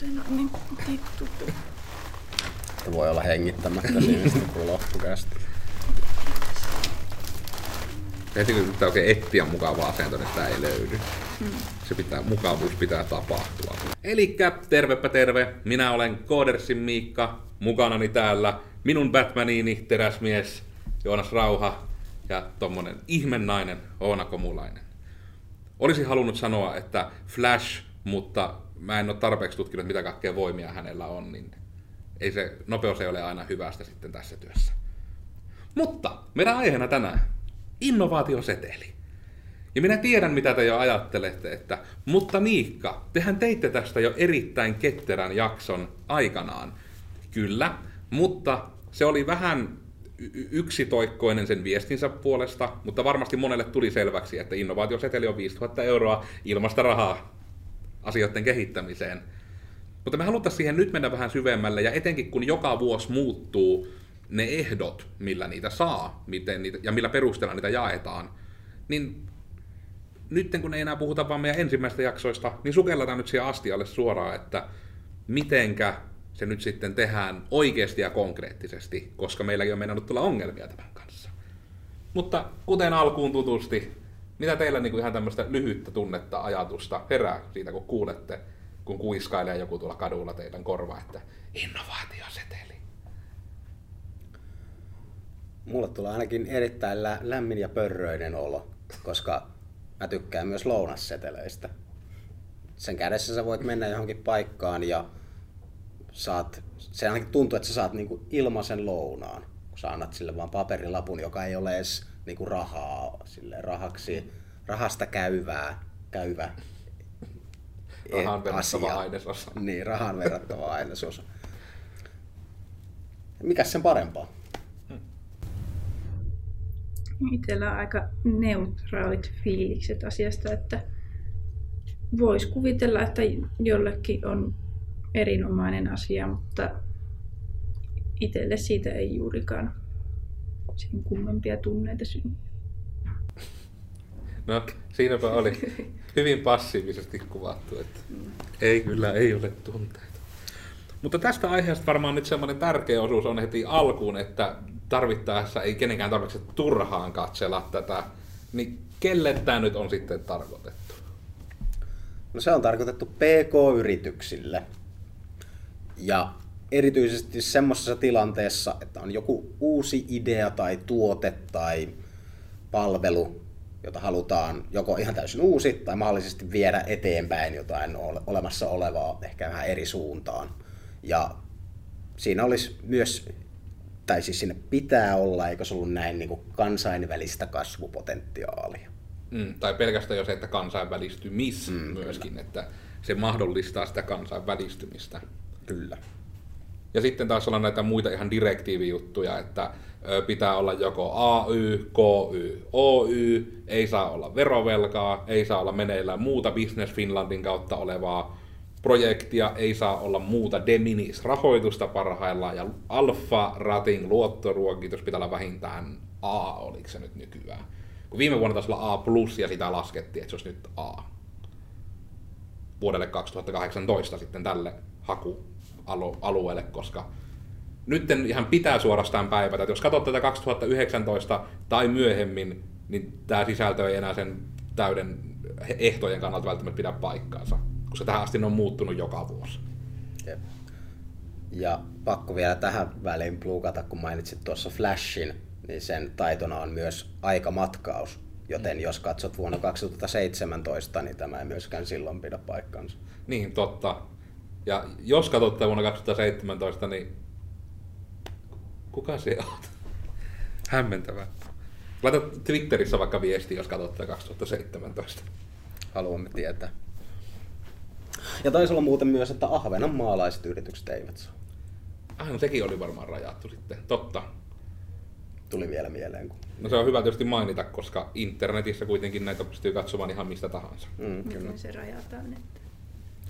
sen on niin tuttu. Että voi olla hengittämättä siinä kun loppukästi. Heti kun pitää oikein etsiä mukavaa asento, niin sitä ei löydy. Se pitää, mukavuus pitää tapahtua. Elikkä tervepä terve, minä olen Koodersin Miikka, mukanani täällä minun Batmanini, teräsmies Joonas Rauha ja tommonen ihmennainen Oona Komulainen. Olisin halunnut sanoa, että Flash, mutta mä en ole tarpeeksi tutkinut, mitä kaikkea voimia hänellä on, niin ei se, nopeus ei ole aina hyvästä sitten tässä työssä. Mutta meidän aiheena tänään, innovaatioseteli. Ja minä tiedän, mitä te jo ajattelette, että mutta Miikka, tehän teitte tästä jo erittäin ketterän jakson aikanaan. Kyllä, mutta se oli vähän yksitoikkoinen sen viestinsä puolesta, mutta varmasti monelle tuli selväksi, että innovaatioseteli on 5000 euroa ilmasta rahaa asioiden kehittämiseen. Mutta me halutaan siihen nyt mennä vähän syvemmälle, ja etenkin kun joka vuosi muuttuu ne ehdot, millä niitä saa, miten niitä, ja millä perusteella niitä jaetaan, niin nyt kun ei enää puhuta vaan meidän ensimmäistä jaksoista, niin sukelletaan nyt siihen astialle suoraan, että mitenkä se nyt sitten tehdään oikeasti ja konkreettisesti, koska meilläkin on mennnyt tulla ongelmia tämän kanssa. Mutta kuten alkuun tutusti, mitä teillä niin kuin ihan tämmöistä lyhyttä tunnetta, ajatusta herää siitä, kun kuulette, kun kuiskailee joku tuolla kadulla teidän korva, että innovaatioseteli. Mulle tulee ainakin erittäin lä- lämmin ja pörröinen olo, koska mä tykkään myös lounasseteleistä. Sen kädessä sä voit mennä johonkin paikkaan ja saat, se ainakin tuntuu, että sä saat niinku ilmaisen lounaan, kun sä annat sille vaan paperilapun, joka ei ole edes niinku rahaa, sille rahaksi, rahasta käyvää, käyvä e- verrattava asia. ainesosa. Niin, rahan verrattava ainesosa. Mikäs sen parempaa? Itsellä on aika neutraalit fiilikset asiasta, että voisi kuvitella, että jollekin on erinomainen asia, mutta itselle siitä ei juurikaan sen kummempia tunneita synny. No, siinäpä oli hyvin passiivisesti kuvattu, että ei kyllä, ei ole tunteita. Mutta tästä aiheesta varmaan nyt semmoinen tärkeä osuus on heti alkuun, että tarvittaessa ei kenenkään tarvitse turhaan katsella tätä, niin kelle tämä nyt on sitten tarkoitettu? No se on tarkoitettu PK-yrityksille. Ja erityisesti semmoisessa tilanteessa, että on joku uusi idea tai tuote tai palvelu, jota halutaan joko ihan täysin uusi tai mahdollisesti viedä eteenpäin jotain ole- olemassa olevaa ehkä vähän eri suuntaan. Ja siinä olisi myös, tai siis sinne pitää olla, eikö se ollut näin, niin kuin kansainvälistä kasvupotentiaalia. Mm, tai pelkästään jo se, että kansainvälistymis mm, myöskin, että se mahdollistaa sitä kansainvälistymistä. Kyllä. Ja sitten taas olla näitä muita ihan direktiivijuttuja, että pitää olla joko AY, KY, OY, ei saa olla verovelkaa, ei saa olla meneillään muuta Business Finlandin kautta olevaa projektia, ei saa olla muuta Deminis-rahoitusta parhaillaan, ja Alpha Rating luottoruokitus pitää olla vähintään A, oliko se nyt nykyään. Kun viime vuonna taisi olla A+, ja sitä laskettiin, että se olisi nyt A vuodelle 2018 sitten tälle hakualueelle, koska nyt ihan pitää suorastaan päivätä, että jos katsot tätä 2019 tai myöhemmin, niin tämä sisältö ei enää sen täyden ehtojen kannalta välttämättä pidä paikkaansa, koska tähän asti ne on muuttunut joka vuosi. Jep. Ja pakko vielä tähän väliin plugata, kun mainitsit tuossa Flashin, niin sen taitona on myös aikamatkaus. Joten jos katsot vuonna 2017, niin tämä ei myöskään silloin pidä paikkansa. Niin, totta. Ja jos katsot tätä vuonna 2017, niin kuka se on? Hämmentävää. Laita Twitterissä vaikka viesti, jos katsot tätä 2017. Haluamme tietää. Ja taisi olla muuten myös, että ahvenanmaalaiset yritykset eivät saa. Ah, no sekin oli varmaan rajattu sitten. Totta. Tuli vielä mieleen. Kun... No se on hyvä tietysti mainita, koska internetissä kuitenkin näitä pystyy katsomaan ihan mistä tahansa. Mm, kyllä. Miten se rajataan, että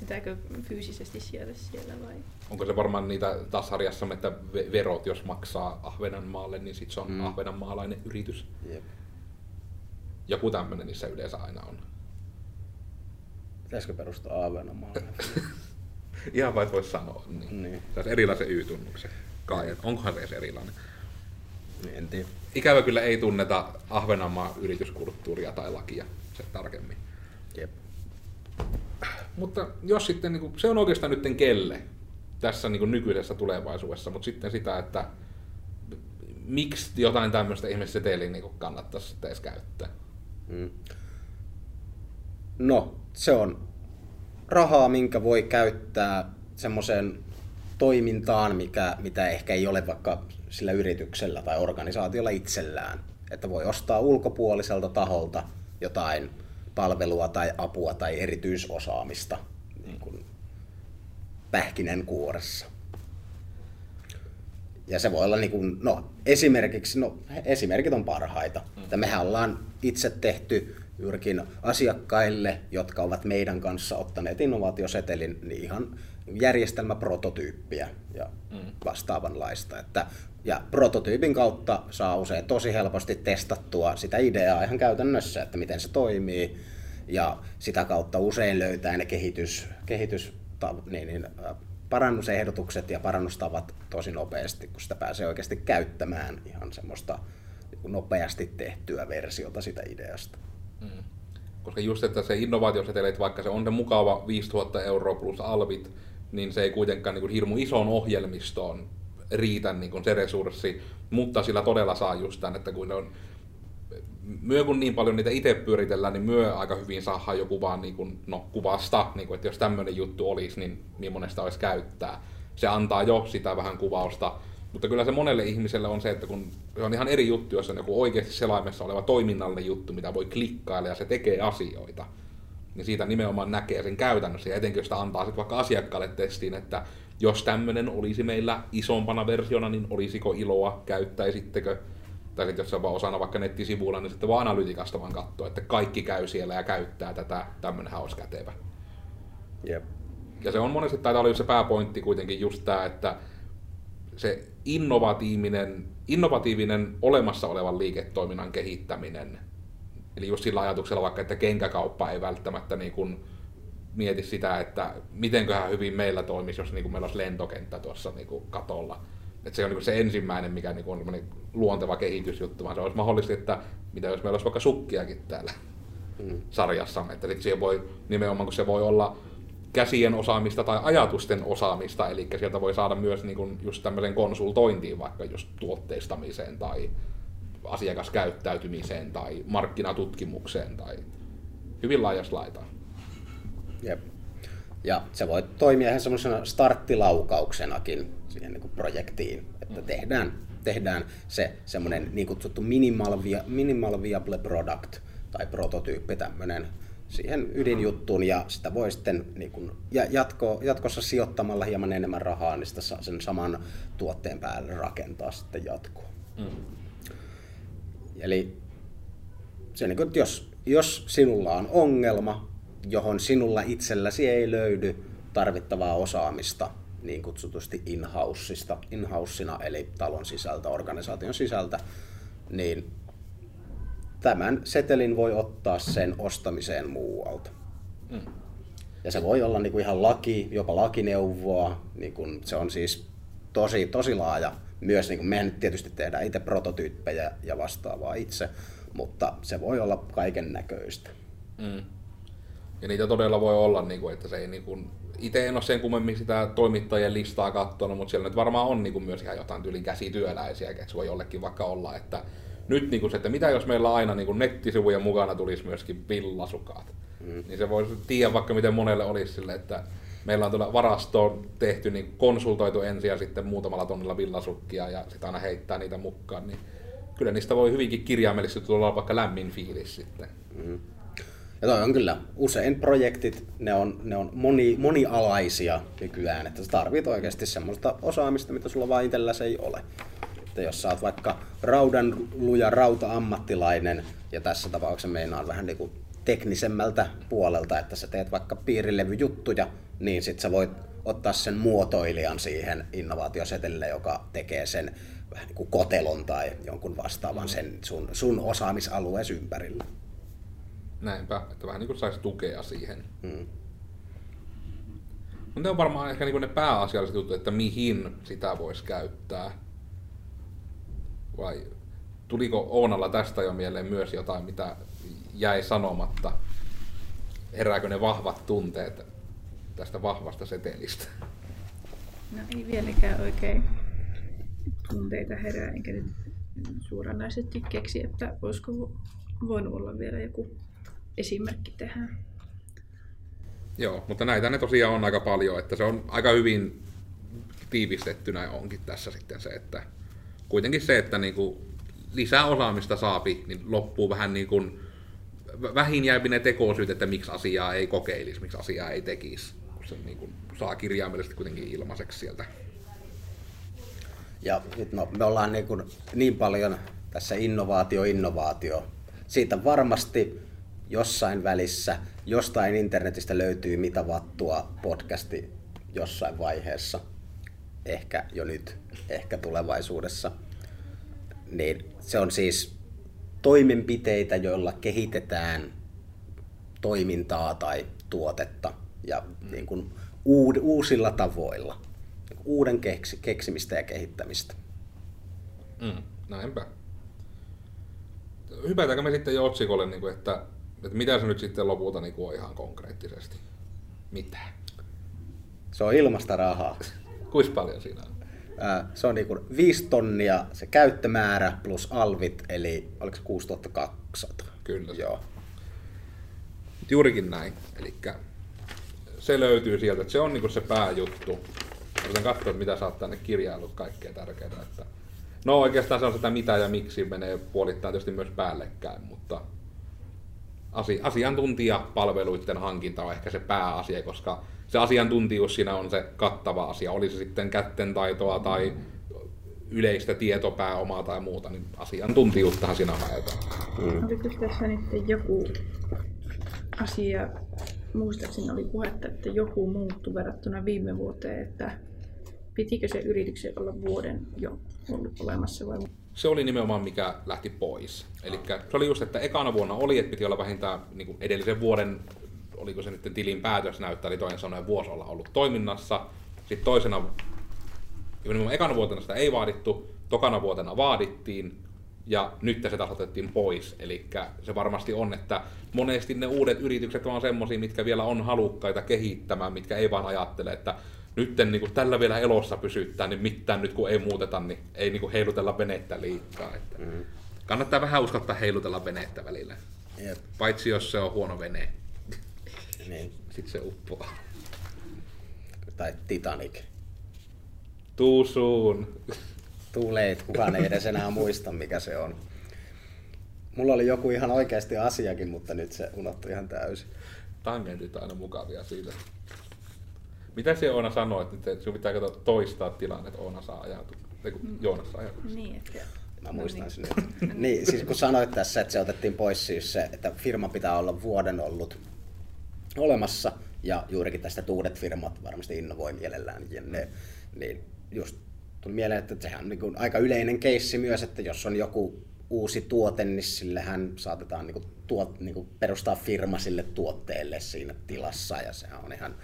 pitääkö fyysisesti siellä siellä vai? Onko se varmaan niitä taas sarjassamme, että ve- verot, jos maksaa Ahvenanmaalle, niin sitten se on Mm. ahvenanmaalainen yritys. Jep. Joku tämmöinen niissä yleensä aina on. Pitäisikö perustaa Ahvenanmaalle? Ihan vaikka voisi sanoa. Niin. Niin. Saisi erilaisen Y-tunnuksen. Kai, onkohan se edes erilainen? Niin, En tiedä. Ikävä kyllä ei tunneta Ahvenanmaan yrityskulttuuria tai lakia se tarkemmin. Jep. Mutta jos sitten, niin kuin, se on oikeastaan nyt kelle tässä niin kuin nykyisessä tulevaisuudessa, mutta sitten sitä, että miksi jotain tämmöistä ihmisseteliä niin kannattaisi sitten edes käyttää. Mm. No, se on rahaa, minkä voi käyttää semmoiseen toimintaan, mikä, mitä ehkä ei ole vaikka sillä yrityksellä tai organisaatiolla itsellään. Että voi ostaa ulkopuoliselta taholta jotain palvelua tai apua tai erityisosaamista niin kuin pähkinänkuoressa. Ja se voi olla niin kuin, no esimerkiksi, no esimerkit on parhaita. Että mehän ollaan itse tehty juurikin asiakkaille, jotka ovat meidän kanssa ottaneet innovaatiosetelin, niin ihan järjestelmäprototyyppiä ja vastaavanlaista. Että, ja prototyypin kautta saa usein tosi helposti testattua sitä ideaa ihan käytännössä, että miten se toimii. Ja sitä kautta usein löytää ne kehitys, kehitys niin, niin, parannusehdotukset ja parannustavat tosi nopeasti, kun sitä pääsee oikeasti käyttämään ihan semmoista niin nopeasti tehtyä versiota sitä ideasta. Koska just, että se innovaatioseteleet, vaikka se on se mukava 5000 euroa plus alvit, niin se ei kuitenkaan niin kuin hirmu isoon ohjelmistoon riitä niin kuin se resurssi, mutta sillä todella saa just tämän, että kun on myö kun niin paljon niitä itse pyöritellään, niin myö aika hyvin saadaan joku vaan niin kuin, no, kuvasta, niin kuin, että jos tämmöinen juttu olisi, niin, niin monesta olisi käyttää. Se antaa jo sitä vähän kuvausta, mutta kyllä se monelle ihmiselle on se, että kun se on ihan eri juttu, jos on joku oikeasti selaimessa oleva toiminnallinen juttu, mitä voi klikkailla ja se tekee asioita, niin siitä nimenomaan näkee sen käytännössä. Ja etenkin jos sitä antaa sitten vaikka asiakkaalle testiin, että jos tämmöinen olisi meillä isompana versiona, niin olisiko iloa, käyttäisittekö? Tai sitten jos se on vaan osana vaikka nettisivuilla, niin sitten vaan analytikasta vaan katsoa, että kaikki käy siellä ja käyttää tätä, tämmöinenhän olisi kätevä. Jep. Ja se on monesti, taitaa olla se pääpointti kuitenkin just tämä, että se innovatiivinen, innovatiivinen olemassa olevan liiketoiminnan kehittäminen, eli just sillä ajatuksella vaikka, että kenkäkauppa ei välttämättä niin kuin mieti sitä, että mitenköhän hyvin meillä toimisi, jos niin kuin meillä olisi lentokenttä tuossa niin kuin katolla. Että se on niin se ensimmäinen, mikä niin on luonteva kehitysjuttu, vaan se olisi mahdollista, että mitä jos meillä olisi vaikka sukkiakin täällä mm. sarjassamme, että siihen voi nimenomaan, kun se voi olla käsien osaamista tai ajatusten osaamista, eli sieltä voi saada myös niin kuin just tämmöisen konsultointiin vaikka just tuotteistamiseen tai asiakaskäyttäytymiseen tai markkinatutkimukseen tai hyvin laajassa laitaan. Jep. Ja se voi toimia ihan semmoisena starttilaukauksenakin siihen niin kuin projektiin, että tehdään, tehdään se semmoinen niin kutsuttu minimal, via, minimal viable product tai prototyyppi tämmöinen siihen ydinjuttuun ja sitä voi sitten niin kuin, ja jatko, jatkossa sijoittamalla hieman enemmän rahaa, niin sitä saa sen saman tuotteen päälle rakentaa sitten jatkoa. Mm. Eli se, niin kuin, että jos, jos sinulla on ongelma, johon sinulla itselläsi ei löydy tarvittavaa osaamista niin kutsutusti in-houseista, in-housena, eli talon sisältä, organisaation sisältä, niin tämän setelin voi ottaa sen ostamiseen muualta. Mm. Ja se voi olla niin kuin ihan laki, jopa lakineuvoa, niin kuin se on siis tosi, tosi laaja. Myös niin kuin mehän tietysti tehdään itse prototyyppejä ja vastaavaa itse, mutta se voi olla kaiken näköistä. Mm. Ja niitä todella voi olla, niin kuin, että se ei niin kuin, itse en ole sen kummemmin sitä toimittajien listaa katsonut, mutta siellä nyt varmaan on niin kuin myös ihan jotain tyylin käsityöläisiä, että se voi jollekin vaikka olla, että nyt niin kuin se, että mitä jos meillä aina niin kuin nettisivujen mukana tulisi myöskin villasukat, mm. niin se voisi tiedä vaikka miten monelle olisi sille, että meillä on tuolla varastoon tehty, niin konsultoitu ensin ja sitten muutamalla tonnilla villasukkia ja sitten aina heittää niitä mukaan, niin kyllä niistä voi hyvinkin kirjaimellisesti tulla vaikka lämmin fiilis sitten. Mm. Ja toi on kyllä, usein projektit, ne on, ne on moni, monialaisia nykyään, että sä tarvit oikeasti semmoista osaamista, mitä sulla vaan itselläsi ei ole. Että jos sä oot vaikka raudan luja rauta-ammattilainen, ja tässä tapauksessa meinaan vähän niin kuin teknisemmältä puolelta, että sä teet vaikka piirilevyjuttuja, niin sit sä voit ottaa sen muotoilijan siihen innovaatiosetelle, joka tekee sen vähän niin kuin kotelon tai jonkun vastaavan sen sun, sun osaamisalueesi ympärillä. Näinpä, että vähän niin kuin saisi tukea siihen. Hmm. Mutta ne on varmaan ehkä niinku ne pääasialliset jutut, että mihin sitä voisi käyttää. Vai tuliko Oonalla tästä jo mieleen myös jotain, mitä jäi sanomatta? Herääkö ne vahvat tunteet tästä vahvasta setelistä? No ei vieläkään oikein tunteita herää, enkä nyt suoranaisesti keksi, että olisiko voinut olla vielä joku esimerkki tähän. Joo, mutta näitä ne tosiaan on aika paljon, että se on aika hyvin tiivistettynä onkin tässä sitten se, että kuitenkin se, että niinku lisää osaamista saapi, niin loppuu vähän niin kuin vähin jääpi ne tekosyyt, että miksi asiaa ei kokeilisi, miksi asiaa ei tekisi, kun se niin kuin saa kirjaimellisesti kuitenkin ilmaiseksi sieltä. Ja nyt no, me ollaan niin, kuin niin paljon tässä innovaatio, innovaatio. Siitä varmasti jossain välissä, jostain internetistä löytyy mitä vattua podcasti jossain vaiheessa. Ehkä jo nyt, ehkä tulevaisuudessa. Niin se on siis toimenpiteitä, joilla kehitetään toimintaa tai tuotetta ja niin kuin uusilla tavoilla. Uuden keksi, keksimistä ja kehittämistä. Mm, näinpä. Hypätäänkö me sitten jo otsikolle, niin kuin, että, että mitä se nyt sitten lopulta niin on ihan konkreettisesti? Mitä? Se on ilmasta rahaa. Kuinka paljon siinä on? Se on niin kuin 5 tonnia se käyttömäärä plus alvit, eli oliko se 6200? Kyllä. Joo. Juurikin näin. Eli se löytyy sieltä, että se on niin se pääjuttu. Yritän katsoa, mitä saattaa ne kirjailut kaikkea tärkeää. Että... No oikeastaan se on sitä mitä ja miksi menee puolittain tietysti myös päällekkäin, mutta asiantuntijapalveluiden hankinta on ehkä se pääasia, koska se asiantuntijuus siinä on se kattava asia. Oli se sitten kättentaitoa tai yleistä tietopääomaa tai muuta, niin asiantuntijuuttahan siinä haetaan. Mm. Oliko tässä nyt joku asia, muistaakseni oli puhetta, että joku muuttui verrattuna viime vuoteen, että pitikö se yrityksen olla vuoden jo ollut olemassa vai? Se oli nimenomaan mikä lähti pois. Eli se oli just, että ekana vuonna oli, että piti olla vähintään niin edellisen vuoden oliko se nyt tilin päätös näyttää, eli toinen sanoi, vuosi olla ollut toiminnassa. Sitten toisena, ekana vuotena sitä ei vaadittu, tokana vuotena vaadittiin, ja nyt se taas otettiin pois. Eli se varmasti on, että monesti ne uudet yritykset on semmoisia, mitkä vielä on halukkaita kehittämään, mitkä ei vaan ajattele, että nyt niin kuin tällä vielä elossa pysyttää, niin mitään nyt kun ei muuteta, niin ei niin kuin heilutella venettä liikaa. Että mm. Kannattaa vähän uskaltaa heilutella venettä välillä. Yep. Paitsi jos se on huono vene. Niin. Sitten se uppoaa. Tai Titanic. Tuusuun. Tulee, kukaan ei edes enää muista mikä se on. Mulla oli joku ihan oikeasti asiakin, mutta nyt se unohtui ihan täysin. Tangentit aina mukavia siitä. Mitä se Oona sanoi, että sinun pitää toistaa tilanne, että Oona saa ajatuksia? Mm. Joonas saa ajatuksia. Niin, että Mä muistan no niin. sen niin, siis kun sanoit tässä, että se otettiin pois siis se, että firma pitää olla vuoden ollut olemassa, ja juurikin tästä uudet firmat varmasti innovoi mielellään, ja ne, niin just tuli mieleen, että sehän on niin kuin aika yleinen keissi myös, että jos on joku uusi tuote, niin sillehän saatetaan niin kuin tuot, niin kuin perustaa firma sille tuotteelle siinä tilassa, ja sehän on ihan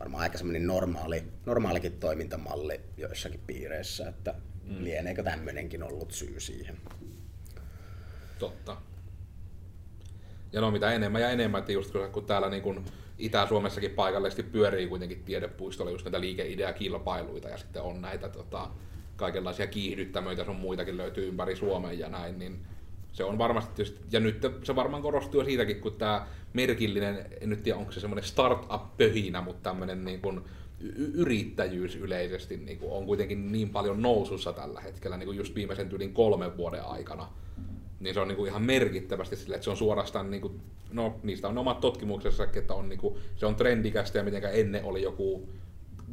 varmaan aika semmoinen normaali, normaalikin toimintamalli joissakin piireissä, että mm. lieneekö tämmöinenkin ollut syy siihen. Totta. Ja no mitä enemmän ja enemmän, että just kun täällä niin kuin Itä-Suomessakin paikallisesti pyörii kuitenkin tiedepuistolla just näitä liikeideakilpailuita ja sitten on näitä tota, kaikenlaisia kiihdyttämöitä, sun muitakin löytyy ympäri Suomen ja näin, niin se on varmasti tietysti, ja nyt se varmaan korostuu siitäkin, kun tämä merkillinen, en nyt tiedä onko se semmoinen startup-pöhinä, mutta tämmöinen niin kuin yrittäjyys yleisesti niin kuin on kuitenkin niin paljon nousussa tällä hetkellä, niin kuin just viimeisen tyylin kolmen vuoden aikana. Niin se on niin kuin ihan merkittävästi sille, että se on suorastaan, niin kuin, no niistä on omat tutkimuksessa, että on niin kuin, se on trendikästä ja miten ennen oli joku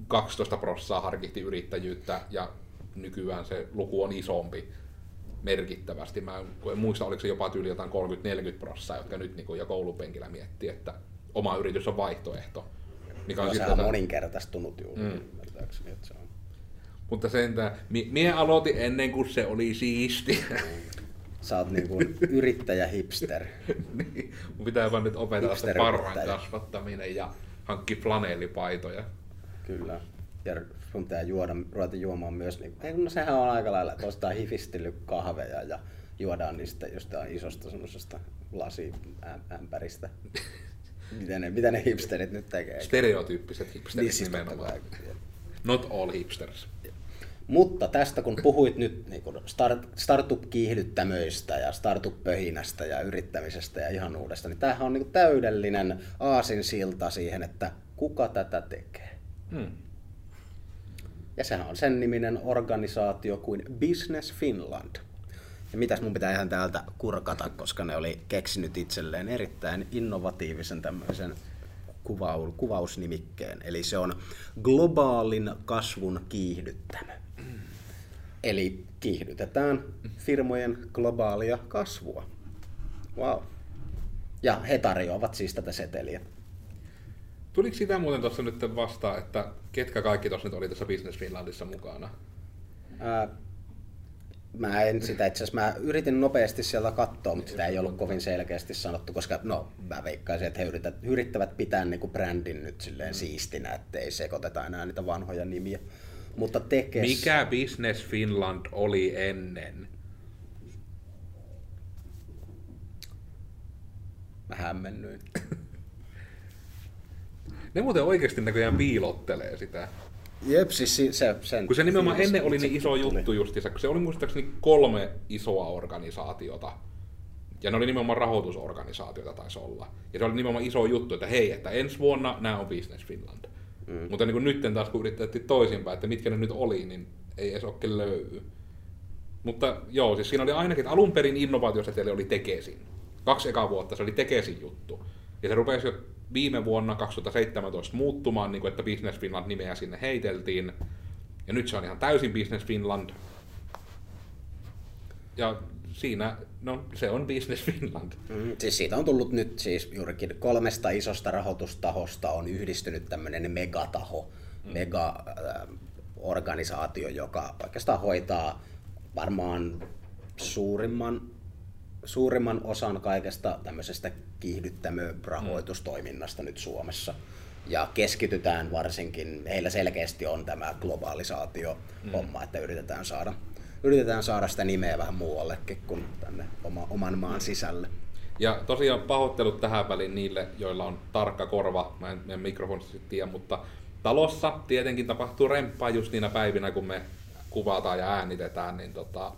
12 prossaa harkihti yrittäjyyttä ja nykyään se luku on isompi merkittävästi. Mä en muista, oliko se jopa tyyli jotain 30-40 prossaa, jotka nyt niin kuin jo koulupenkillä miettii, että oma yritys on vaihtoehto. Mikä on no, sehän on moninkertaistunut juuri, mm. että se on. Mutta sentään, mie aloitin ennen kuin se oli siisti. Sä oot niinku yrittäjä hipster. niin, mun pitää vaan nyt opetella se parran kasvattaminen ja hankki flanellipaitoja. Kyllä. Ja pitää juoda, ruveta juomaan myös, niin, ei, no sehän on aika lailla, että ostaa hifistellyt kahveja ja juodaan niistä jostain isosta semmoisesta lasiämpäristä. Miten ne, mitä ne hipsterit nyt tekee? Stereotyyppiset hipsterit Niin, siis nimenomaan. Not all hipsters. Mutta tästä kun puhuit nyt niin kun start, startup-kiihdyttämöistä ja startup-pöhinästä ja yrittämisestä ja ihan uudesta, niin tämähän on niin täydellinen aasinsilta siihen, että kuka tätä tekee. Hmm. Ja sehän on sen niminen organisaatio kuin Business Finland. Ja mitäs mun pitää ihan täältä kurkata, koska ne oli keksinyt itselleen erittäin innovatiivisen tämmöisen kuvausnimikkeen. Eli se on globaalin kasvun kiihdyttämö. Eli kiihdytetään firmojen globaalia kasvua. Wow. Ja he tarjoavat siis tätä seteliä. Tuliko sitä muuten tuossa nyt vastaan, että ketkä kaikki tuossa nyt oli tässä Business Finlandissa mukana? Ää, mä en sitä itse asiassa, mä yritin nopeasti sieltä katsoa, mutta sitä ei ollut kovin selkeästi sanottu, koska no, mä veikkaisin, että he yrittävät, yrittävät pitää niinku brändin nyt silleen siistinä, ettei sekoiteta enää niitä vanhoja nimiä. Mutta tekes... Mikä Business Finland oli ennen? Mä hämmennyin. Ne muuten oikeasti näköjään piilottelee sitä. Jep, siis si- se, sen Kun se nimenomaan ennen oli niin iso juttu justiinsa, kun se oli muistaakseni kolme isoa organisaatiota. Ja ne oli nimenomaan rahoitusorganisaatioita taisi olla. Ja se oli nimenomaan iso juttu, että hei, että ensi vuonna nämä on Business Finland. Mm. Mutta niin nyt taas kun yritettiin toisinpäin, että mitkä ne nyt oli, niin ei edes oikein löydy. Mutta joo, siis siinä oli ainakin, että alun perin innovaatioseteli oli Tekesin. Kaksi ekaa vuotta se oli Tekesin juttu. Ja se rupesi jo viime vuonna 2017 muuttumaan, niin kuin, että Business Finland nimeä sinne heiteltiin. Ja nyt se on ihan täysin Business Finland. Ja siinä, no se on Business Finland. Mm, siis siitä on tullut nyt siis juurikin kolmesta isosta rahoitustahosta on yhdistynyt tämmöinen megataho, mm. mega-organisaatio, joka oikeastaan hoitaa varmaan suurimman, suurimman osan kaikesta tämmöisestä kiihdyttämö-rahoitustoiminnasta nyt Suomessa. Ja keskitytään varsinkin, heillä selkeästi on tämä globalisaatio-homma, että yritetään saada, yritetään saada sitä nimeä vähän muuallekin kuin tänne oma, oman maan sisälle. Ja tosiaan pahoittelut tähän väliin niille, joilla on tarkka korva, mä en meidän mikrofonista tiedä, mutta talossa tietenkin tapahtuu remppaa just niinä päivinä, kun me kuvataan ja äänitetään, niin tota,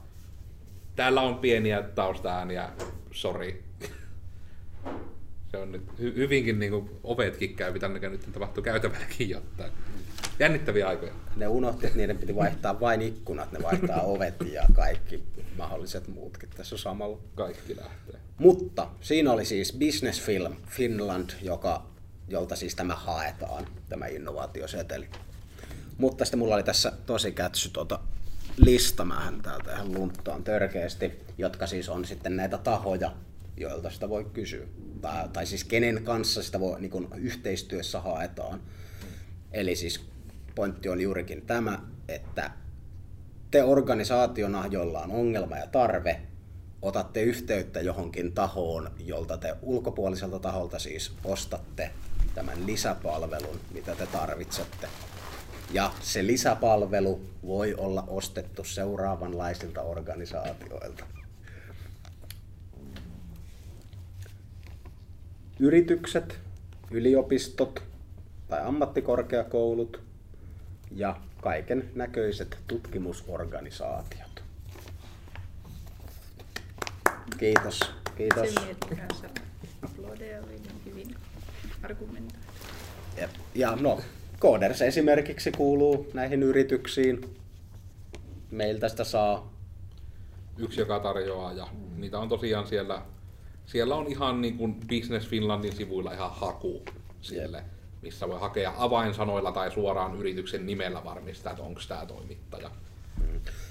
täällä on pieniä taustaääniä, sori. Se on nyt hy- hyvinkin niin kuin ovetkin käy, tänne nyt tapahtuu käytävälläkin jotain. Jännittäviä aikoja. Ne unohti, että niiden piti vaihtaa vain ikkunat, ne vaihtaa ovet ja kaikki mahdolliset muutkin tässä samalla. Kaikki lähtee. Mutta siinä oli siis Business Film Finland, joka, jolta siis tämä haetaan, tämä innovaatioseteli. Mutta sitten mulla oli tässä tosi kätsy tota lista, mähän täältä ihan lunttaan törkeästi, jotka siis on sitten näitä tahoja, joilta sitä voi kysyä. Tai, tai siis kenen kanssa sitä voi niin yhteistyössä haetaan. Eli siis pointti on juurikin tämä, että te organisaationa, jolla on ongelma ja tarve, otatte yhteyttä johonkin tahoon, jolta te ulkopuoliselta taholta siis ostatte tämän lisäpalvelun, mitä te tarvitsette. Ja se lisäpalvelu voi olla ostettu seuraavanlaisilta organisaatioilta. Yritykset, yliopistot tai ammattikorkeakoulut ja kaiken näköiset tutkimusorganisaatiot. Kiitos. Kiitos. Sen mietin kanssa aplodeja oli hyvin argumentoitu. Jep. Ja no, Coders esimerkiksi kuuluu näihin yrityksiin. Meiltä sitä saa. yksi, joka tarjoaa, ja niitä on tosiaan siellä, siellä on ihan niin kuin Business Finlandin sivuilla ihan haku siellä, missä voi hakea avainsanoilla tai suoraan yrityksen nimellä varmistaa, että onko tämä toimittaja.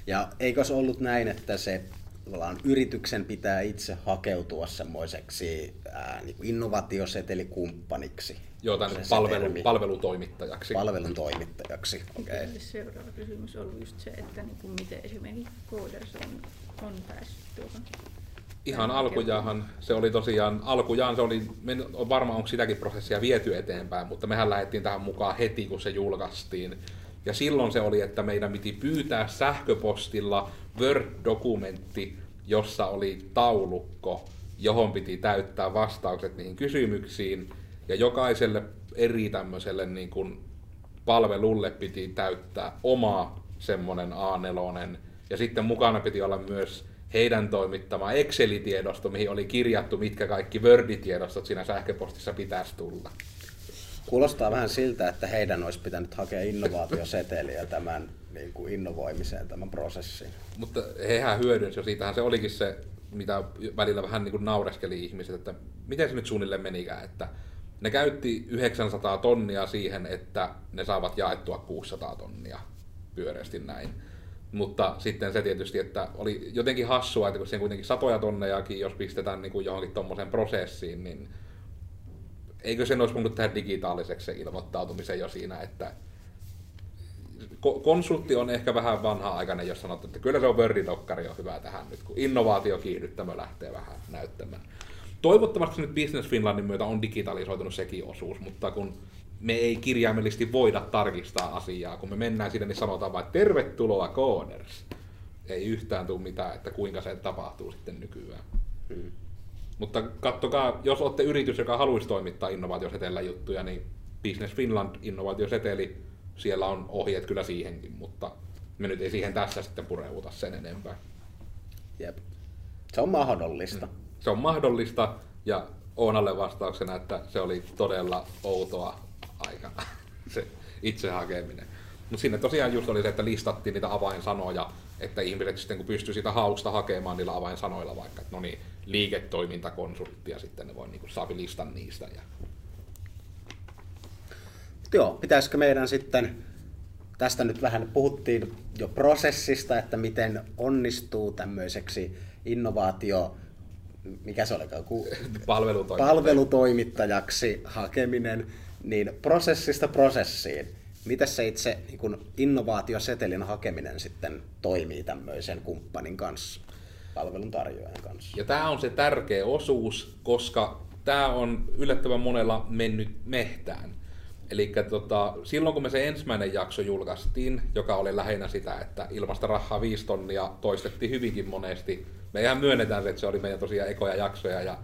Ja eikös ollut näin, että se tavallaan yrityksen pitää itse hakeutua semmoiseksi ää, niin kuin innovaatiosetelikumppaniksi. Joo, tai Se- se palvelu, palvelutoimittajaksi. palvelun toimittajaksi. Okay. Okay. Seuraava kysymys on just se, että niin kuin miten esimerkiksi Coders on, on päässyt tuohon Ihan alkujaanhan se oli tosiaan, alkujaan se oli, on varma onko sitäkin prosessia viety eteenpäin, mutta mehän lähdettiin tähän mukaan heti kun se julkaistiin. Ja silloin se oli, että meidän piti pyytää sähköpostilla Word-dokumentti, jossa oli taulukko, johon piti täyttää vastaukset niihin kysymyksiin. Ja jokaiselle eri tämmöiselle niin kuin palvelulle piti täyttää oma semmoinen A4. Ja sitten mukana piti olla myös heidän toimittama Excel-tiedosto, mihin oli kirjattu, mitkä kaikki Word-tiedostot siinä sähköpostissa pitäisi tulla. Kuulostaa vähän siltä, että heidän olisi pitänyt hakea innovaatioseteliä tämän niin kuin innovoimiseen, tämän prosessin. Mutta hehän hyödynsivät jo, siitähän se olikin se, mitä välillä vähän niin kuin naureskeli ihmiset, että miten se nyt suunnilleen menikään, että ne käytti 900 tonnia siihen, että ne saavat jaettua 600 tonnia pyöreästi näin. Mutta sitten se tietysti, että oli jotenkin hassua, että kun siihen kuitenkin satoja tonnejakin, jos pistetään niin kuin johonkin tuommoiseen prosessiin, niin eikö sen olisi voinut tehdä digitaaliseksi se ilmoittautumisen jo siinä, että konsultti on ehkä vähän vanha-aikainen, jos sanot, että kyllä se on Wordidokkari on hyvä tähän nyt, kun innovaatiokiihdyttämö lähtee vähän näyttämään. Toivottavasti nyt Business Finlandin myötä on digitalisoitunut sekin osuus, mutta kun me ei kirjaimellisesti voida tarkistaa asiaa. Kun me mennään sinne, niin sanotaan vain, tervetuloa Coders. Ei yhtään tule mitään, että kuinka se tapahtuu sitten nykyään. Hmm. Mutta kattokaa, jos olette yritys, joka haluaisi toimittaa innovaatiosetellä juttuja, niin Business Finland innovaatioseteli, siellä on ohjeet kyllä siihenkin, mutta me nyt ei siihen tässä sitten pureuta sen enempää. Jep. Se on mahdollista. Hmm. Se on mahdollista, ja Oonalle vastauksena, että se oli todella outoa aikana, se itse hakeminen. Mutta sinne tosiaan just oli se, että listattiin niitä avainsanoja, että ihmiset sitten kun pystyy sitä hausta hakemaan niillä avainsanoilla vaikka, että no niin, liiketoimintakonsultti ja sitten ne voi niin saapi listan niistä. Ja... Joo, pitäisikö meidän sitten, tästä nyt vähän puhuttiin jo prosessista, että miten onnistuu tämmöiseksi innovaatio, mikä se oli, palvelutoimittajaksi. palvelutoimittajaksi hakeminen niin prosessista prosessiin. Miten se itse niin kun innovaatiosetelin hakeminen sitten toimii tämmöisen kumppanin kanssa, palveluntarjoajan kanssa? Ja tämä on se tärkeä osuus, koska tämä on yllättävän monella mennyt mehtään. Eli tota, silloin kun me se ensimmäinen jakso julkaistiin, joka oli lähinnä sitä, että ilmasta rahaa viisi tonnia toistettiin hyvinkin monesti. Me ihan myönnetään, että se oli meidän tosiaan ekoja jaksoja ja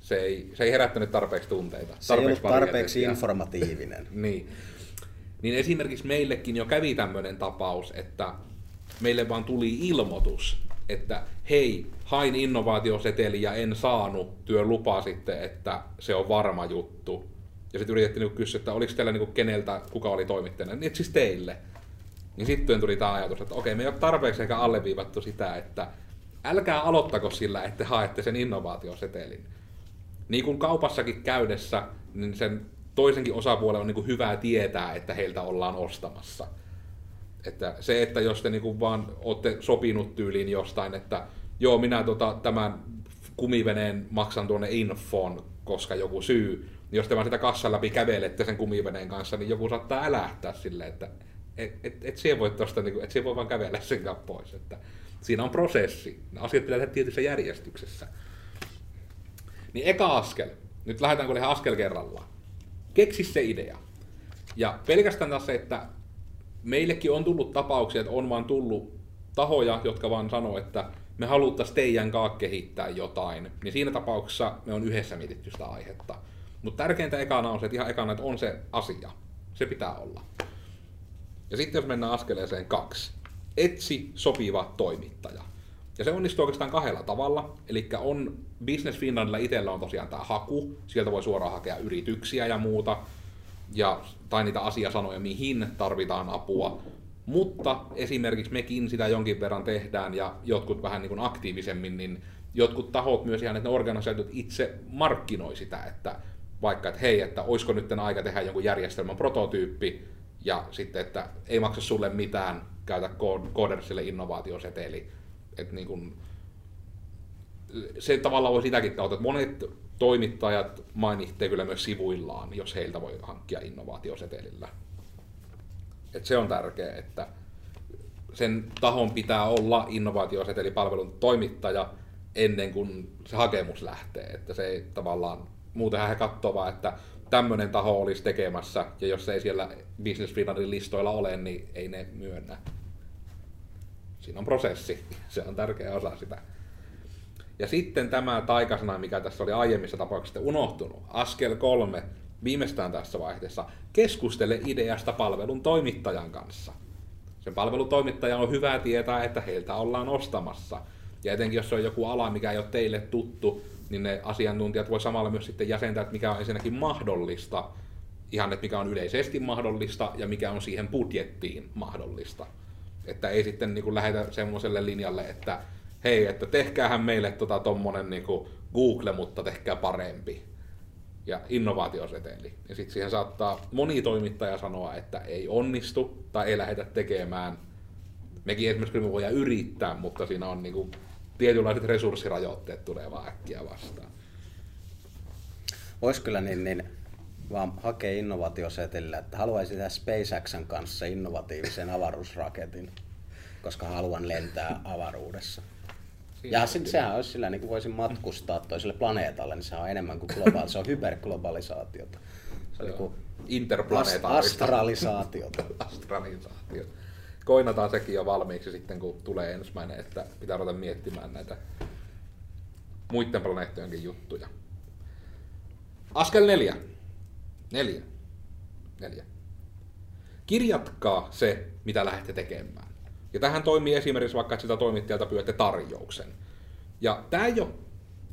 se ei, se ei herättänyt tarpeeksi tunteita. Se tarpeeksi ei ollut tarpeeksi informatiivinen. niin. Niin esimerkiksi meillekin jo kävi tämmöinen tapaus, että meille vaan tuli ilmoitus, että hei, hain innovaatioseteli ja en saanut, työ lupaa sitten, että se on varma juttu. Ja sitten yritettiin niinku kysyä, että oliko teillä niinku keneltä, kuka oli toimittajana, niin siis teille. Niin sitten tuli tämä ajatus, että okei, me ei ole tarpeeksi ehkä alleviivattu sitä, että älkää aloittako sillä, että haette sen innovaatiosetelin niin kuin kaupassakin käydessä, niin sen toisenkin osapuolen on niin kuin hyvä tietää, että heiltä ollaan ostamassa. Että se, että jos te niin kuin vaan olette sopinut tyyliin jostain, että joo, minä tota, tämän kumiveneen maksan tuonne infoon, koska joku syy, niin jos te vaan sitä kassan läpi kävelette sen kumiveneen kanssa, niin joku saattaa älähtää silleen, että et, et, et siihen voi tosta, niin kuin, et siihen voi vaan kävellä sen pois. Että siinä on prosessi. Asiat pitää tehdä tietyssä järjestyksessä. Niin eka askel, nyt lähdetään kuitenkin askel kerrallaan. Keksi se idea. Ja pelkästään tässä, että meillekin on tullut tapauksia, että on vaan tullut tahoja, jotka vaan sanoo, että me haluttaisiin teidän kanssa kehittää jotain, niin siinä tapauksessa me on yhdessä mietitty sitä aihetta. Mutta tärkeintä ekana on se, että ihan ekana, että on se asia. Se pitää olla. Ja sitten jos mennään askeleeseen kaksi. Etsi sopiva toimittaja. Ja se onnistuu oikeastaan kahdella tavalla. Eli on Business Finlandilla itsellä on tosiaan tämä haku. Sieltä voi suoraan hakea yrityksiä ja muuta. Ja, tai niitä asiasanoja, mihin tarvitaan apua. Mutta esimerkiksi mekin sitä jonkin verran tehdään ja jotkut vähän niin kuin aktiivisemmin, niin jotkut tahot myös ihan, että ne organisaatiot itse markkinoi sitä, että vaikka, että hei, että olisiko nyt aika tehdä jonkun järjestelmän prototyyppi, ja sitten, että ei maksa sulle mitään, käytä Codersille innovaatioseteli, että niin kuin, se tavallaan voi sitäkin kautta, että monet toimittajat mainitsee kyllä myös sivuillaan, jos heiltä voi hankkia innovaatiosetelillä. Et se on tärkeää, että sen tahon pitää olla innovaatiosetelipalvelun toimittaja, ennen kuin se hakemus lähtee. Että se ei tavallaan, muutenhan he katsoo vaan, että tämmöinen taho olisi tekemässä, ja jos se ei siellä Business Finlandin listoilla ole, niin ei ne myönnä. Siinä on prosessi, se on tärkeä osa sitä. Ja sitten tämä taikasana, mikä tässä oli aiemmissa tapauksissa unohtunut, askel kolme, viimeistään tässä vaiheessa, keskustele ideasta palvelun toimittajan kanssa. Sen palvelun toimittaja on hyvä tietää, että heiltä ollaan ostamassa. Ja etenkin jos on joku ala, mikä ei ole teille tuttu, niin ne asiantuntijat voi samalla myös sitten jäsentää, että mikä on ensinnäkin mahdollista, ihan että mikä on yleisesti mahdollista ja mikä on siihen budjettiin mahdollista. Että ei sitten niin kuin lähetä semmoiselle linjalle, että hei, että tehkäähän meille tota tommonen niin Google, mutta tehkää parempi. Ja innovaatioseteli. Ja sitten siihen saattaa moni toimittaja sanoa, että ei onnistu tai ei lähdetä tekemään. Mekin esimerkiksi me voidaan yrittää, mutta siinä on niin kuin tietynlaiset resurssirajoitteet tulee vaan äkkiä vastaan. Voisi kyllä niin, niin vaan hakea innovaatiosetelillä, että haluaisin tehdä SpaceXn kanssa innovatiivisen avaruusraketin, koska haluan lentää avaruudessa. Ja sitten sehän olisi sillä, niin kuin voisin matkustaa toiselle planeetalle, niin se on enemmän kuin globaali, se on hyperglobalisaatiota. Se on niin interplanetaarista. Astralisaatiota. Astralisaatiota. Koinataan sekin jo valmiiksi sitten, kun tulee ensimmäinen, että pitää ruveta miettimään näitä muiden planeettojenkin juttuja. Askel neljä. Neljä. Neljä. Kirjatkaa se, mitä lähdette tekemään. Ja tähän toimii esimerkiksi vaikka, että sitä toimittajalta pyydätte tarjouksen. Ja tämä ei ole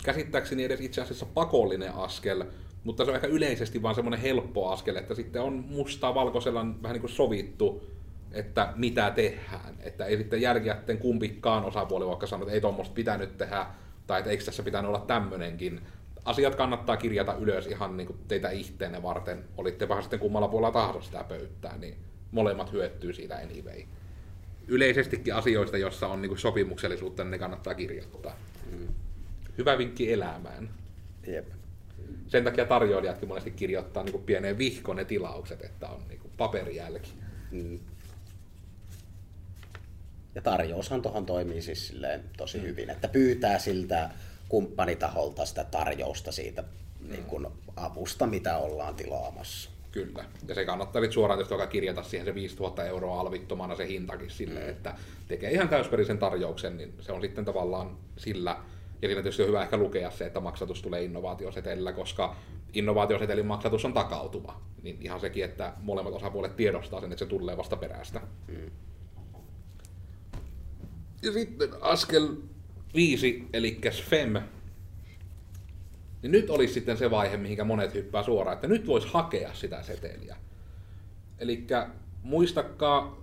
käsittääkseni edes itse asiassa pakollinen askel, mutta se on ehkä yleisesti vaan semmoinen helppo askel, että sitten on mustaa valkoisella vähän niin kuin sovittu, että mitä tehdään. Että ei sitten jälkikäteen kumpikaan osapuoli vaikka sano, että ei tuommoista pitänyt tehdä, tai että eikö tässä pitänyt olla tämmöinenkin. Asiat kannattaa kirjata ylös ihan niin kuin teitä ihteenne varten. Olittepa sitten kummalla puolella tahansa sitä pöytää, niin molemmat hyötyy siitä anyway yleisestikin asioista, joissa on niin sopimuksellisuutta, niin ne kannattaa kirjoittaa. Mm. Hyvä vinkki elämään. Jep. Sen takia tarjoilijatkin monesti kirjoittaa niin pieneen vihkoon ne tilaukset, että on niin paperijälki. Mm. Ja tarjoushan tuohon toimii siis silleen tosi mm. hyvin, että pyytää siltä kumppanitaholta sitä tarjousta siitä mm. niin kuin avusta, mitä ollaan tilaamassa. Kyllä. Ja se kannattaa nyt suoraan tietysti kirjata siihen se 5000 euroa alvittomana se hintakin sille, mm. että tekee ihan täysperisen tarjouksen, niin se on sitten tavallaan sillä. Ja siinä tietysti on hyvä ehkä lukea se, että maksatus tulee innovaatiosetelillä, koska innovaatiosetelin maksatus on takautuva. Niin ihan sekin, että molemmat osapuolet tiedostaa sen, että se tulee vasta perästä. Mm. Ja sitten askel viisi, eli FEM, niin nyt olisi sitten se vaihe, mihinkä monet hyppää suoraan, että nyt voisi hakea sitä seteliä. Eli muistakaa,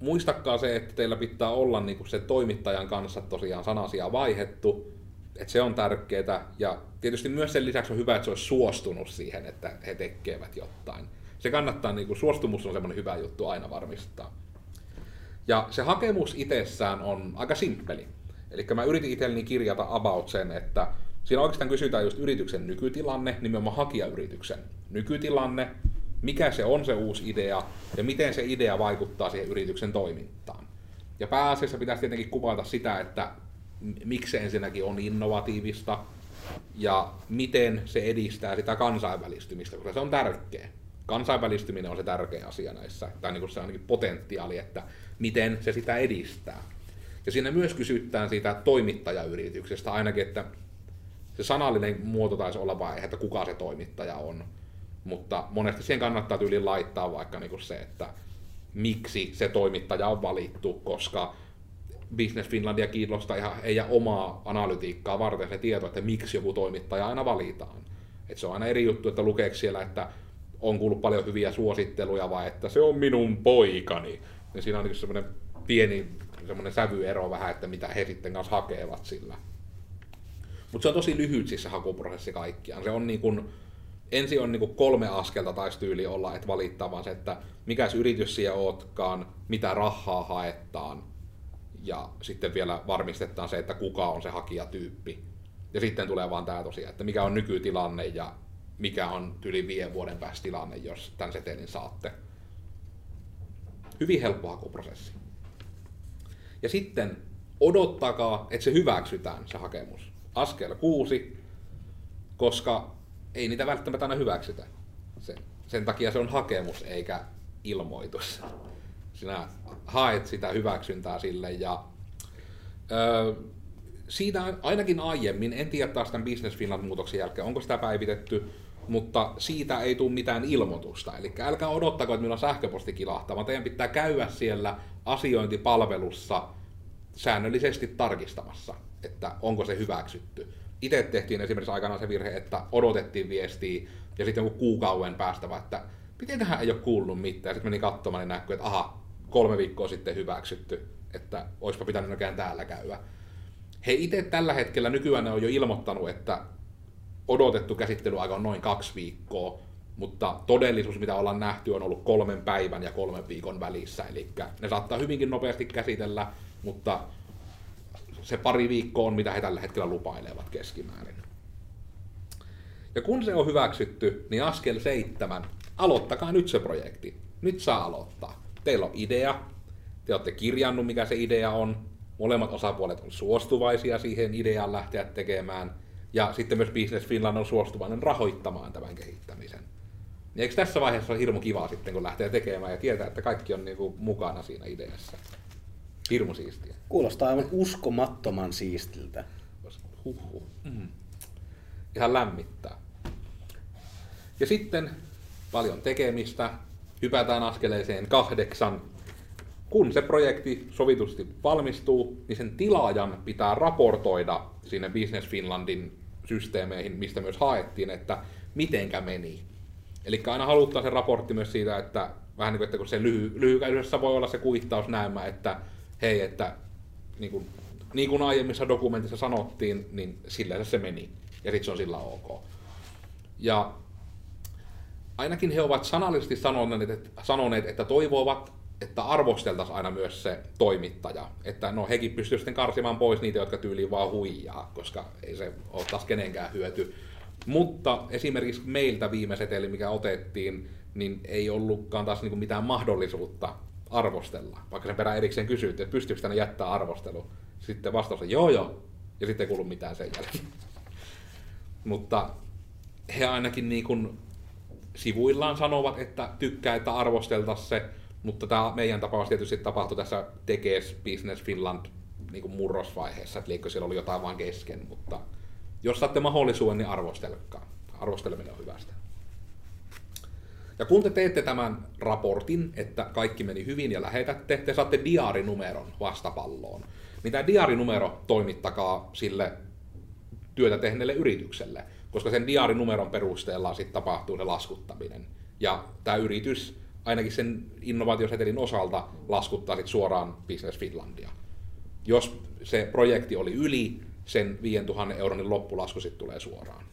muistakaa se, että teillä pitää olla niin se toimittajan kanssa tosiaan sanasia vaihettu, että se on tärkeää. Ja tietysti myös sen lisäksi on hyvä, että se olisi suostunut siihen, että he tekevät jotain. Se kannattaa, niin kuin, suostumus on semmoinen hyvä juttu aina varmistaa. Ja se hakemus itsessään on aika simppeli. Eli mä yritin itselleni kirjata about sen, että Siinä oikeastaan kysytään just yrityksen nykytilanne, nimenomaan hakijayrityksen nykytilanne, mikä se on se uusi idea ja miten se idea vaikuttaa siihen yrityksen toimintaan. Ja pääasiassa pitäisi tietenkin kuvata sitä, että miksi se ensinnäkin on innovatiivista ja miten se edistää sitä kansainvälistymistä, koska se on tärkeä. Kansainvälistyminen on se tärkeä asia näissä, tai niin kuin se on ainakin potentiaali, että miten se sitä edistää. Ja siinä myös kysytään siitä toimittajayrityksestä ainakin, että se sanallinen muoto taisi olla vain, että kuka se toimittaja on. Mutta monesti siihen kannattaa tyyli laittaa vaikka niinku se, että miksi se toimittaja on valittu, koska Business Finlandia kiinnostaa ihan ei omaa analytiikkaa varten se tieto, että miksi joku toimittaja aina valitaan. Et se on aina eri juttu, että lukeeko siellä, että on kuullut paljon hyviä suositteluja vai että se on minun poikani. Niin siinä on niin semmoinen pieni semmoinen sävyero vähän, että mitä he sitten kanssa hakevat sillä. Mutta se on tosi lyhyt siis se hakuprosessi kaikkiaan. Se on niin kuin, ensin on niin kuin kolme askelta taisi tyyli olla, että valittaa vaan se, että mikä yritys siellä ootkaan, mitä rahaa haetaan, ja sitten vielä varmistetaan se, että kuka on se hakijatyyppi. Ja sitten tulee vaan tämä tosiaan, että mikä on nykytilanne ja mikä on yli viiden vuoden päästä tilanne, jos tämän setelin saatte. Hyvin helppo hakuprosessi. Ja sitten odottakaa, että se hyväksytään se hakemus. Askel kuusi, koska ei niitä välttämättä aina hyväksytä. Se, sen takia se on hakemus eikä ilmoitus. Sinä haet sitä hyväksyntää sille ja öö, siitä ainakin aiemmin, en tiedä taas tämän Business Finland-muutoksen jälkeen, onko sitä päivitetty, mutta siitä ei tule mitään ilmoitusta. Eli älkää odottako, että meillä on sähköposti kilahtaa, vaan teidän pitää käydä siellä asiointipalvelussa säännöllisesti tarkistamassa, että onko se hyväksytty. Itse tehtiin esimerkiksi aikanaan se virhe, että odotettiin viestiä ja sitten joku kuukauden päästä, että mitenköhän ei ole kuullut mitään. Sitten meni katsomaan, niin näkyy, että aha, kolme viikkoa sitten hyväksytty, että olisipa pitänyt näkään täällä käydä. He itse tällä hetkellä nykyään on jo ilmoittanut, että odotettu käsittelyaika on noin kaksi viikkoa, mutta todellisuus, mitä ollaan nähty, on ollut kolmen päivän ja kolmen viikon välissä. Eli ne saattaa hyvinkin nopeasti käsitellä, mutta pari viikkoa on, mitä he tällä hetkellä lupailevat keskimäärin. Ja kun se on hyväksytty, niin askel seitsemän, aloittakaa nyt se projekti. Nyt saa aloittaa. Teillä on idea, te olette kirjannut, mikä se idea on, molemmat osapuolet on suostuvaisia siihen ideaan lähteä tekemään, ja sitten myös Business Finland on suostuvainen rahoittamaan tämän kehittämisen. Niin eikö tässä vaiheessa ole hirmu kivaa sitten, kun lähtee tekemään ja tietää, että kaikki on niinku mukana siinä ideassa? Hirmu siistiä. Kuulostaa aivan uskomattoman siistiltä. Huhhuh. Mm. Ihan lämmittää. Ja sitten paljon tekemistä. Hypätään askeleeseen kahdeksan. Kun se projekti sovitusti valmistuu, niin sen tilaajan pitää raportoida sinne Business Finlandin systeemeihin, mistä myös haettiin, että mitenkä meni. Eli aina haluttaa se raportti myös siitä, että vähän niin kuin, että kun se lyhy, lyhykäisyydessä voi olla se kuittaus näemmä, että hei, että niin kuin, niin kuin aiemmissa dokumentissa sanottiin, niin sillä se meni. Ja sitten se on sillä ok. Ja ainakin he ovat sanallisesti sanoneet, että, sanoneet, että toivovat, että arvosteltaisiin aina myös se toimittaja. Että no hekin pystyvät sitten karsimaan pois niitä, jotka tyyliin vaan huijaa, koska ei se ole taas kenenkään hyöty. Mutta esimerkiksi meiltä viime seteli, mikä otettiin, niin ei ollutkaan taas niinku mitään mahdollisuutta arvostella. Vaikka sen perään erikseen kysyttiin, että pystyykö tänne jättää arvostelu. Sitten vastaus on joo joo, ja sitten ei kuulu mitään sen jälkeen. Mutta he ainakin niin kuin sivuillaan sanovat, että tykkää, että arvosteltaisiin se, mutta tämä meidän tapaus tietysti tapahtui tässä Tekes Business Finland niin kuin murrosvaiheessa, että liikko siellä oli jotain vaan kesken, mutta jos saatte mahdollisuuden, niin arvostelkaa. Arvosteleminen on hyvästä. Ja kun te teette tämän raportin, että kaikki meni hyvin ja lähetätte, te saatte diarinumeron vastapalloon. Niin tämä diarinumero toimittakaa sille työtä tehneelle yritykselle, koska sen diarinumeron perusteella sitten tapahtuu se laskuttaminen. Ja tämä yritys, ainakin sen innovaatiosetelin osalta, laskuttaa sitten suoraan Business Finlandia. Jos se projekti oli yli, sen 5000 euron niin loppulasku sitten tulee suoraan.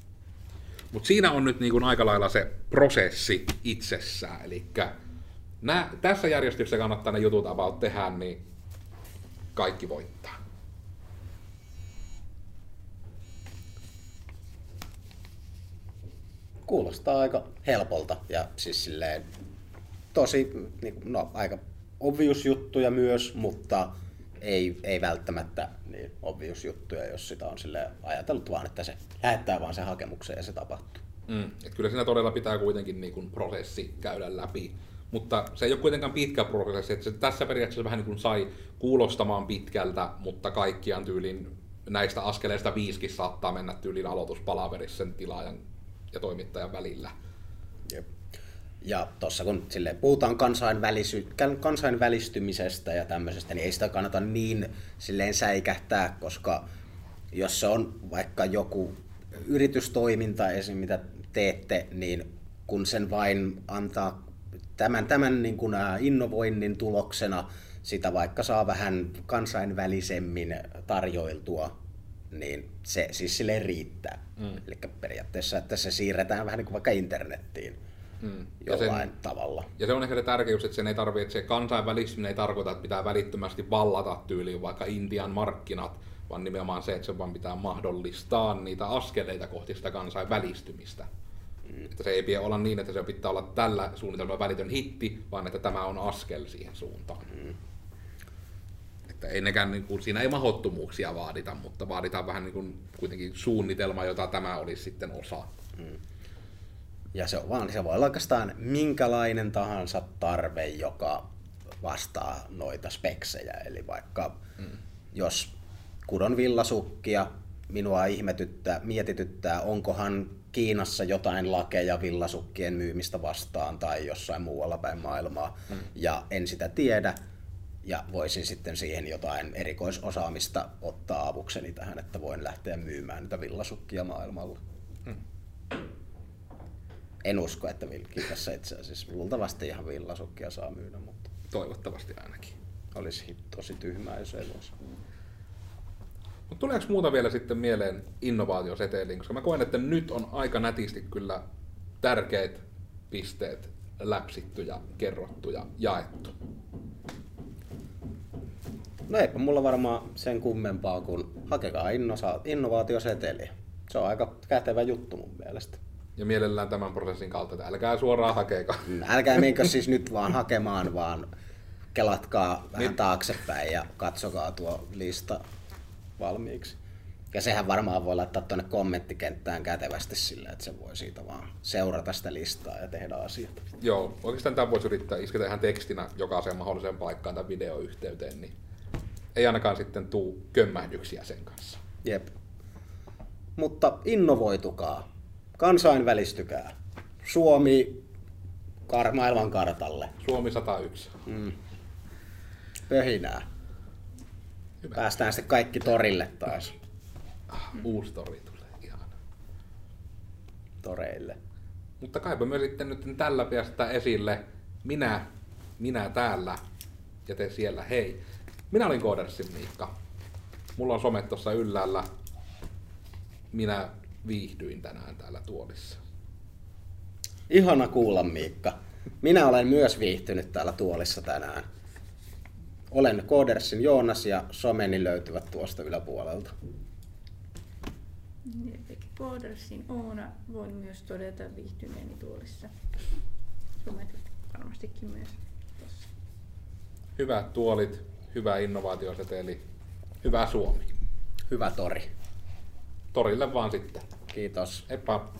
Mutta siinä on nyt niin aika lailla se prosessi itsessään. Eli tässä järjestyksessä kannattaa ne jutut about tehdä, niin kaikki voittaa. Kuulostaa aika helpolta ja siis silleen tosi, niin, no aika obvious juttuja myös, mutta ei, ei välttämättä niin obvious juttuja, jos sitä on sille ajatellut vaan, että se lähettää vaan sen hakemuksen ja se tapahtuu. Mm, et kyllä siinä todella pitää kuitenkin niin kuin prosessi käydä läpi. Mutta se ei ole kuitenkaan pitkä prosessi. Se tässä periaatteessa vähän niin kuin sai kuulostamaan pitkältä, mutta kaikkiaan tyylin näistä askeleista viisikin saattaa mennä tyylin aloituspalaverissa sen tilaajan ja toimittajan välillä. Ja tuossa kun sille puhutaan kansainvälisy- kansainvälistymisestä ja tämmöisestä, niin ei sitä kannata niin silleen säikähtää, koska jos se on vaikka joku yritystoiminta esim. mitä teette, niin kun sen vain antaa tämän, tämän niin kuin innovoinnin tuloksena, sitä vaikka saa vähän kansainvälisemmin tarjoiltua, niin se siis sille riittää. Mm. Eli periaatteessa, että se siirretään vähän niin kuin vaikka internettiin mm. jollain sen, tavalla. Ja se on ehkä se tärkeys, että sen ei tarvitse, että se kansainvälistyminen ei tarkoita, että pitää välittömästi vallata tyyliin vaikka Intian markkinat, vaan nimenomaan se, että se vaan pitää mahdollistaa niitä askeleita kohti sitä kansainvälistymistä. Mm. Että se ei pidä olla niin, että se pitää olla tällä suunnitelmalla välitön hitti, vaan että tämä on askel siihen suuntaan. Mm. Että ei nekään, niin kuin, siinä ei mahottomuuksia vaadita, mutta vaaditaan vähän niin kuin, kuitenkin suunnitelma, jota tämä olisi sitten osa. Ja se on vaan, se voi olla oikeastaan minkälainen tahansa tarve, joka vastaa noita speksejä. Eli vaikka mm. jos kudon villasukkia, minua ihmetyttää, mietityttää, onkohan Kiinassa jotain lakeja villasukkien myymistä vastaan tai jossain muualla päin maailmaa, mm. ja en sitä tiedä, ja voisin sitten siihen jotain erikoisosaamista ottaa avukseni tähän, että voin lähteä myymään niitä villasukkia maailmalla. Mm. En usko, että Kiinassa itse asiassa luultavasti ihan villasukkia saa myydä, mutta Toivottavasti ainakin. olisi tosi tyhmää, jos ei voisi. Mutta tuleeko muuta vielä sitten mieleen innovaatioseteliin, koska mä koen, että nyt on aika nätisti kyllä tärkeät pisteet läpsitty ja kerrottu ja jaettu. No eipä mulla varmaan sen kummempaa kuin hakekaa innovaatioseteliä. Se on aika kätevä juttu mun mielestä. Ja mielellään tämän prosessin kautta, että älkää suoraan hakeeka. Älkää menkö siis nyt vaan hakemaan, vaan kelatkaa vähän Niin. taaksepäin ja katsokaa tuo lista valmiiksi. Ja sehän varmaan voi laittaa tuonne kommenttikenttään kätevästi sillä, että se voi siitä vaan seurata sitä listaa ja tehdä asiat. Joo, oikeastaan tämä voisi yrittää isketä ihan tekstinä jokaiseen mahdolliseen paikkaan tai videoyhteyteen, niin ei ainakaan sitten tuu kömmähdyksiä sen kanssa. Jep. Mutta innovoitukaa, kansainvälistykää. Suomi kar- maailman kartalle. Suomi 101. Pöhinää. Hyvä. Päästään sitten kaikki torille taas. Ah, uusi tori tulee, ihana. Toreille. Mutta kaipa me sitten nyt tällä päästään esille minä, minä täällä ja te siellä, hei. Minä olin Koodersin Miikka. Mulla on somet tuossa yllällä. Minä viihdyin tänään täällä tuolissa. Ihana kuulla Miikka. Minä olen myös viihtynyt täällä tuolissa tänään. Olen Koodersin Joonas ja someni löytyvät tuosta yläpuolelta. Koodersin Oona voin myös todeta viihtyneeni tuolissa. Somet varmastikin myös tossa. Hyvät tuolit, hyvä innovaatioseteli, hyvä Suomi. Hyvä tori. Torille vaan sitten. Kiitos. Heippa!